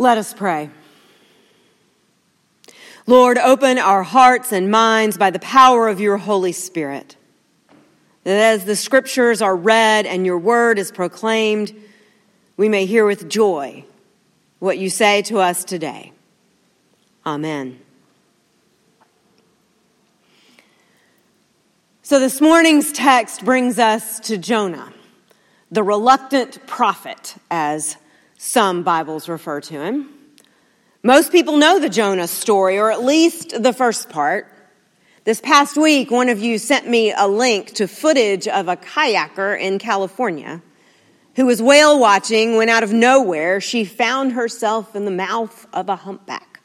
Let us pray. Lord, open our hearts and minds by the power of your Holy Spirit, that as the scriptures are read and your word is proclaimed, we may hear with joy what you say to us today. Amen. So this morning's text brings us to Jonah, the reluctant prophet, as some Bibles refer to him. Most people know the Jonah story, or at least the first part. This past week, one of you sent me a link to footage of a kayaker in California who was whale watching when out of nowhere she found herself in the mouth of a humpback.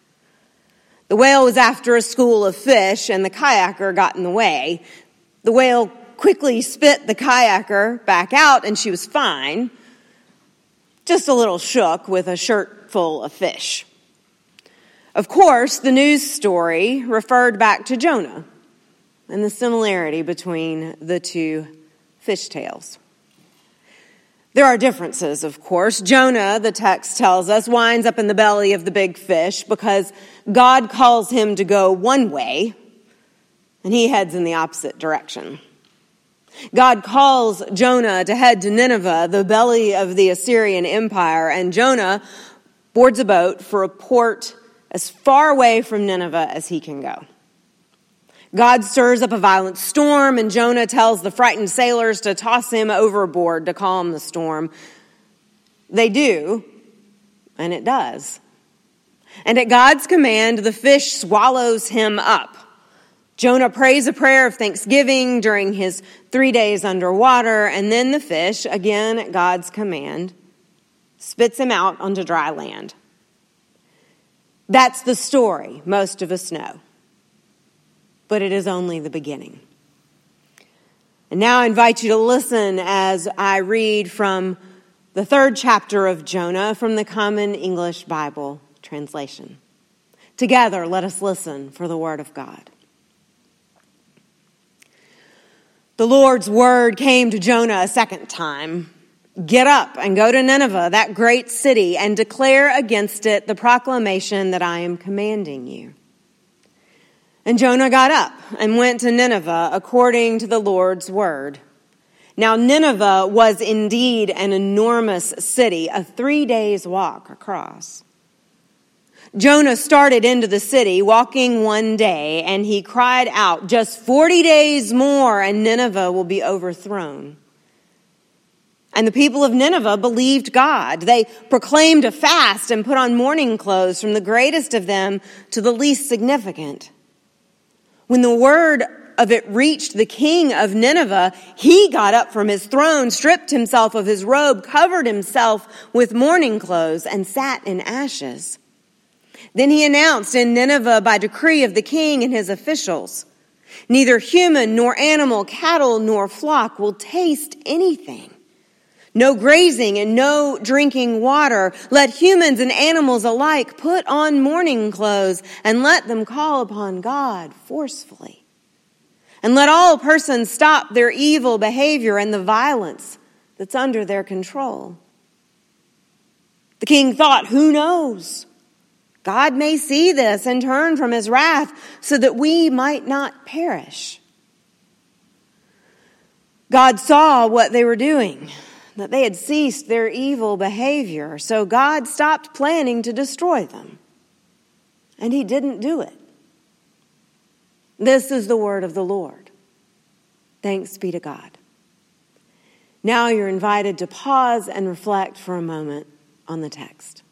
The whale was after a school of fish and the kayaker got in the way. The whale quickly spit the kayaker back out and she was fine just a little shook with a shirt full of fish. Of course, the news story referred back to Jonah and the similarity between the two fish tales. There are differences, of course. Jonah, the text tells us, winds up in the belly of the big fish because God calls him to go one way and he heads in the opposite direction. God calls Jonah to head to Nineveh, the belly of the Assyrian Empire, and Jonah boards a boat for a port as far away from Nineveh as he can go. God stirs up a violent storm, and Jonah tells the frightened sailors to toss him overboard to calm the storm. They do, and it does. And at God's command, the fish swallows him up. Jonah prays a prayer of thanksgiving during his three days underwater, and then the fish, again at God's command, spits him out onto dry land. That's the story most of us know, but it is only the beginning. And now I invite you to listen as I read from the third chapter of Jonah from the Common English Bible translation. Together, let us listen for the Word of God. The Lord's word came to Jonah a second time. Get up and go to Nineveh, that great city, and declare against it the proclamation that I am commanding you. And Jonah got up and went to Nineveh according to the Lord's word. Now, Nineveh was indeed an enormous city, a three days walk across. Jonah started into the city walking one day and he cried out, just 40 days more and Nineveh will be overthrown. And the people of Nineveh believed God. They proclaimed a fast and put on mourning clothes from the greatest of them to the least significant. When the word of it reached the king of Nineveh, he got up from his throne, stripped himself of his robe, covered himself with mourning clothes, and sat in ashes. Then he announced in Nineveh by decree of the king and his officials, neither human nor animal, cattle nor flock will taste anything. No grazing and no drinking water. Let humans and animals alike put on mourning clothes and let them call upon God forcefully. And let all persons stop their evil behavior and the violence that's under their control. The king thought, who knows? God may see this and turn from his wrath so that we might not perish. God saw what they were doing, that they had ceased their evil behavior, so God stopped planning to destroy them. And he didn't do it. This is the word of the Lord. Thanks be to God. Now you're invited to pause and reflect for a moment on the text.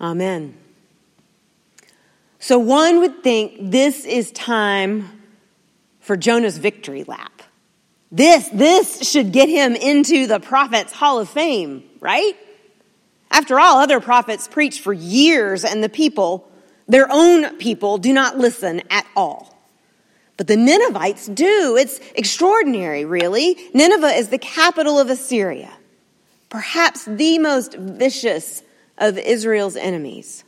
Amen. So one would think this is time for Jonah's victory lap. This, this should get him into the Prophet's Hall of Fame, right? After all, other prophets preach for years, and the people, their own people, do not listen at all. But the Ninevites do. It's extraordinary, really. Nineveh is the capital of Assyria, perhaps the most vicious of Israel's enemies.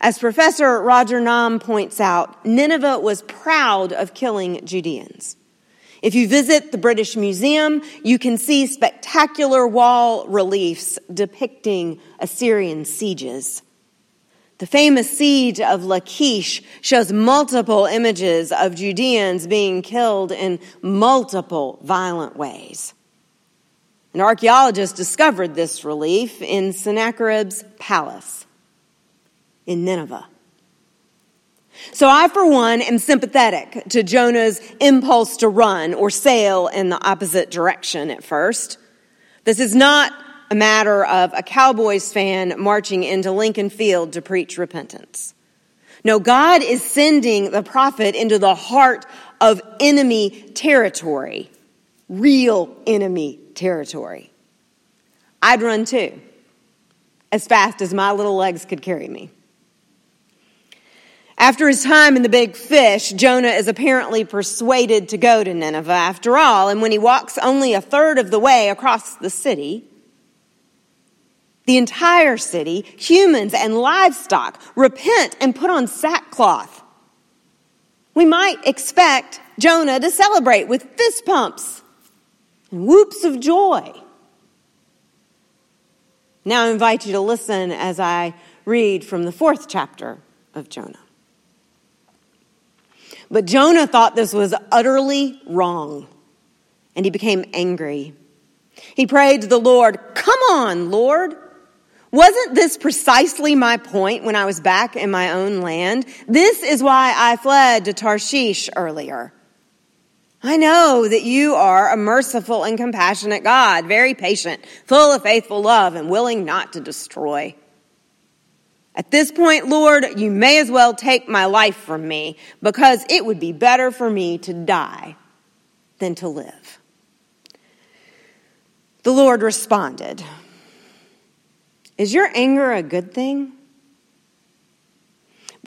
As Professor Roger Nam points out, Nineveh was proud of killing Judeans. If you visit the British Museum, you can see spectacular wall reliefs depicting Assyrian sieges. The famous siege of Lachish shows multiple images of Judeans being killed in multiple violent ways. An archaeologist discovered this relief in Sennacherib's palace in Nineveh. So I, for one, am sympathetic to Jonah's impulse to run or sail in the opposite direction at first. This is not a matter of a Cowboys fan marching into Lincoln Field to preach repentance. No, God is sending the prophet into the heart of enemy territory, real enemy territory. I'd run too, as fast as my little legs could carry me. After his time in the big fish, Jonah is apparently persuaded to go to Nineveh after all, and when he walks only a third of the way across the city, the entire city, humans and livestock, repent and put on sackcloth. We might expect Jonah to celebrate with fist pumps and whoops of joy. Now I invite you to listen as I read from the fourth chapter of Jonah. But Jonah thought this was utterly wrong, and he became angry. He prayed to the Lord, Come on, Lord. Wasn't this precisely my point when I was back in my own land? This is why I fled to Tarshish earlier. I know that you are a merciful and compassionate God, very patient, full of faithful love, and willing not to destroy. At this point, Lord, you may as well take my life from me because it would be better for me to die than to live. The Lord responded, Is your anger a good thing?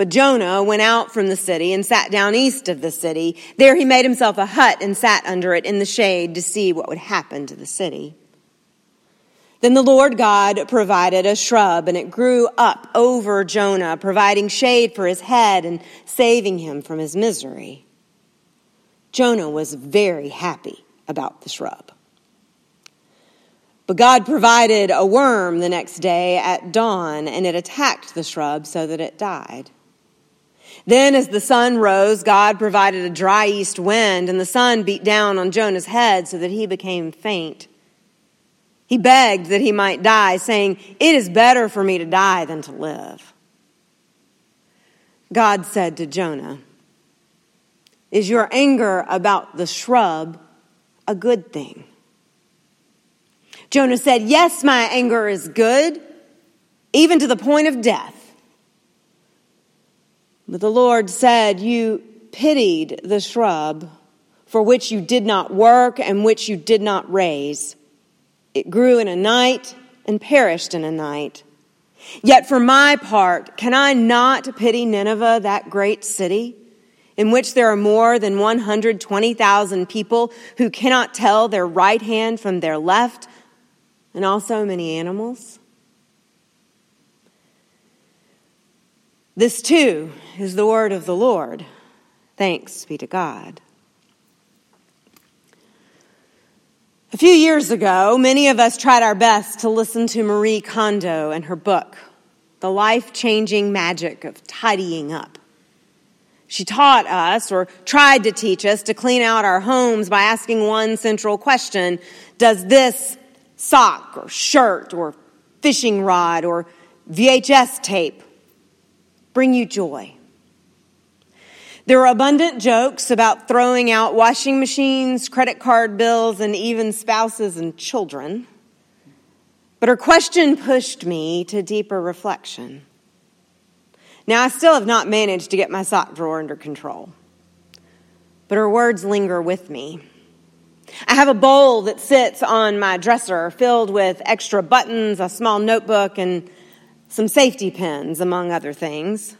But Jonah went out from the city and sat down east of the city. There he made himself a hut and sat under it in the shade to see what would happen to the city. Then the Lord God provided a shrub, and it grew up over Jonah, providing shade for his head and saving him from his misery. Jonah was very happy about the shrub. But God provided a worm the next day at dawn, and it attacked the shrub so that it died. Then, as the sun rose, God provided a dry east wind, and the sun beat down on Jonah's head so that he became faint. He begged that he might die, saying, It is better for me to die than to live. God said to Jonah, Is your anger about the shrub a good thing? Jonah said, Yes, my anger is good, even to the point of death. But the Lord said, You pitied the shrub for which you did not work and which you did not raise. It grew in a night and perished in a night. Yet for my part, can I not pity Nineveh, that great city, in which there are more than 120,000 people who cannot tell their right hand from their left, and also many animals? This too is the word of the Lord. Thanks be to God. A few years ago, many of us tried our best to listen to Marie Kondo and her book, The Life Changing Magic of Tidying Up. She taught us, or tried to teach us, to clean out our homes by asking one central question Does this sock, or shirt, or fishing rod, or VHS tape bring you joy? There are abundant jokes about throwing out washing machines, credit card bills, and even spouses and children. But her question pushed me to deeper reflection. Now, I still have not managed to get my sock drawer under control, but her words linger with me. I have a bowl that sits on my dresser filled with extra buttons, a small notebook, and some safety pins, among other things.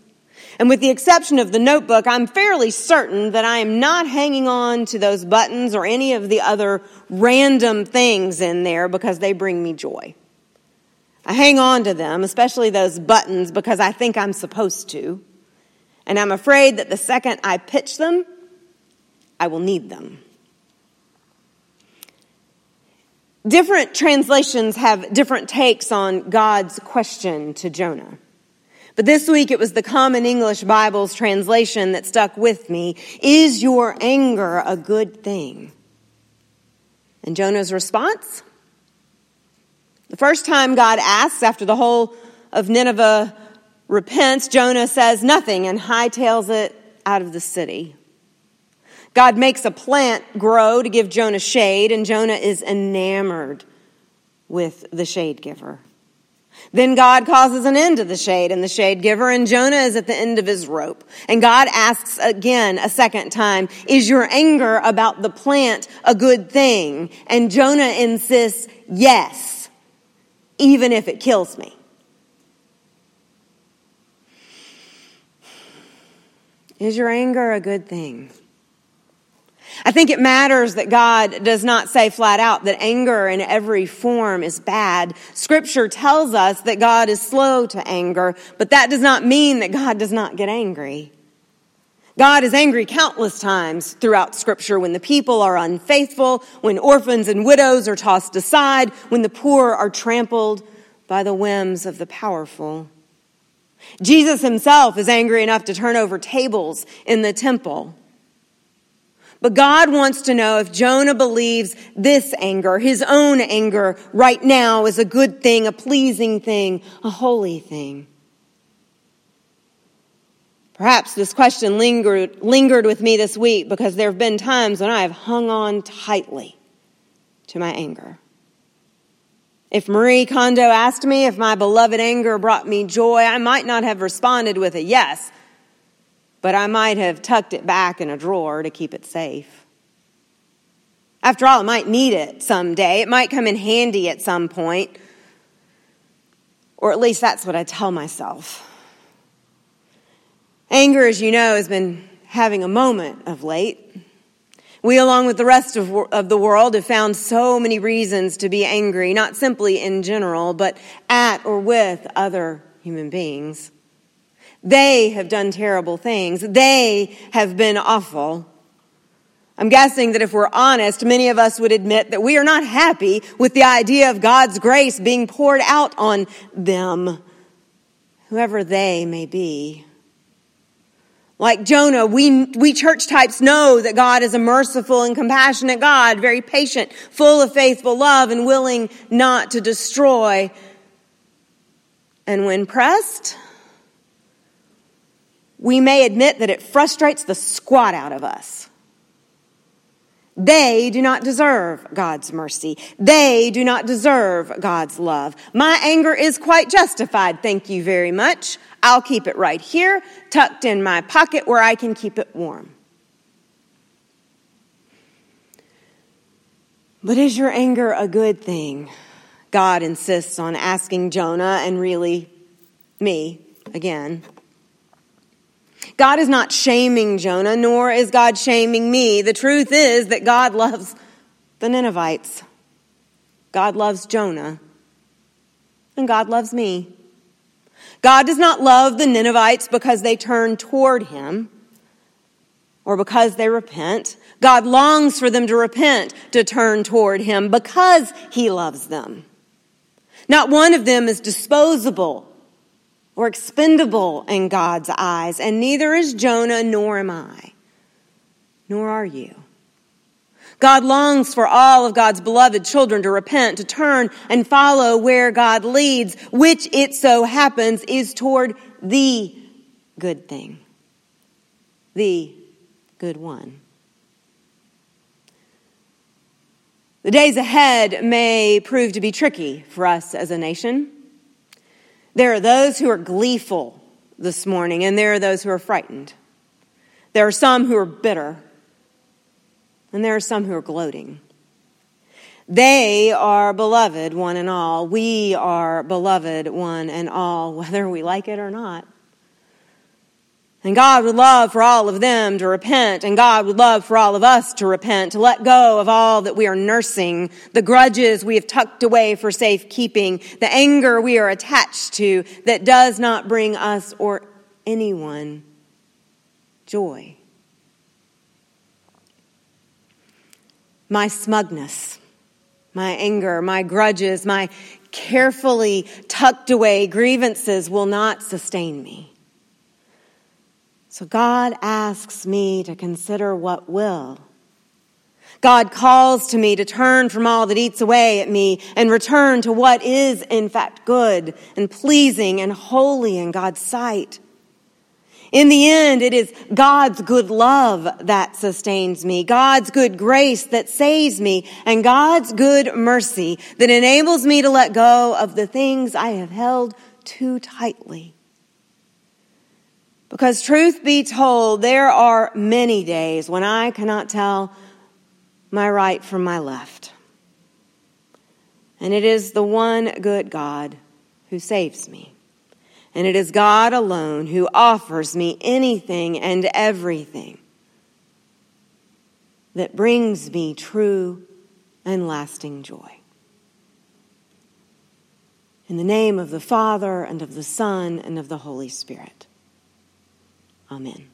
And with the exception of the notebook, I'm fairly certain that I am not hanging on to those buttons or any of the other random things in there because they bring me joy. I hang on to them, especially those buttons, because I think I'm supposed to. And I'm afraid that the second I pitch them, I will need them. Different translations have different takes on God's question to Jonah. But this week it was the Common English Bible's translation that stuck with me. Is your anger a good thing? And Jonah's response? The first time God asks after the whole of Nineveh repents, Jonah says nothing and hightails it out of the city. God makes a plant grow to give Jonah shade, and Jonah is enamored with the shade giver. Then God causes an end to the shade and the shade giver, and Jonah is at the end of his rope. And God asks again a second time, Is your anger about the plant a good thing? And Jonah insists, Yes, even if it kills me. Is your anger a good thing? I think it matters that God does not say flat out that anger in every form is bad. Scripture tells us that God is slow to anger, but that does not mean that God does not get angry. God is angry countless times throughout Scripture when the people are unfaithful, when orphans and widows are tossed aside, when the poor are trampled by the whims of the powerful. Jesus himself is angry enough to turn over tables in the temple. But God wants to know if Jonah believes this anger, his own anger right now is a good thing, a pleasing thing, a holy thing. Perhaps this question lingered, lingered with me this week because there have been times when I have hung on tightly to my anger. If Marie Kondo asked me if my beloved anger brought me joy, I might not have responded with a yes but I might have tucked it back in a drawer to keep it safe. After all, I might need it someday. It might come in handy at some point. Or at least that's what I tell myself. Anger, as you know, has been having a moment of late. We, along with the rest of, of the world, have found so many reasons to be angry, not simply in general, but at or with other human beings. They have done terrible things. They have been awful. I'm guessing that if we're honest, many of us would admit that we are not happy with the idea of God's grace being poured out on them, whoever they may be. Like Jonah, we, we church types know that God is a merciful and compassionate God, very patient, full of faithful love, and willing not to destroy. And when pressed, we may admit that it frustrates the squat out of us. They do not deserve God's mercy. They do not deserve God's love. My anger is quite justified, thank you very much. I'll keep it right here, tucked in my pocket where I can keep it warm. But is your anger a good thing? God insists on asking Jonah and really me again. God is not shaming Jonah, nor is God shaming me. The truth is that God loves the Ninevites. God loves Jonah. And God loves me. God does not love the Ninevites because they turn toward him or because they repent. God longs for them to repent, to turn toward him because he loves them. Not one of them is disposable or expendable in God's eyes, and neither is Jonah, nor am I, nor are you. God longs for all of God's beloved children to repent, to turn and follow where God leads, which it so happens is toward the good thing, the good one. The days ahead may prove to be tricky for us as a nation. There are those who are gleeful this morning, and there are those who are frightened. There are some who are bitter, and there are some who are gloating. They are beloved, one and all. We are beloved, one and all, whether we like it or not. And God would love for all of them to repent, and God would love for all of us to repent, to let go of all that we are nursing, the grudges we have tucked away for safekeeping, the anger we are attached to that does not bring us or anyone joy. My smugness my anger, my grudges, my carefully tucked away grievances will not sustain me. So God asks me to consider what will. God calls to me to turn from all that eats away at me and return to what is in fact good and pleasing and holy in God's sight. In the end, it is God's good love that sustains me, God's good grace that saves me, and God's good mercy that enables me to let go of the things I have held too tightly. Because truth be told, there are many days when I cannot tell my right from my left. And it is the one good God who saves me. And it is God alone who offers me anything and everything that brings me true and lasting joy. In the name of the Father, and of the Son, and of the Holy Spirit. Amen.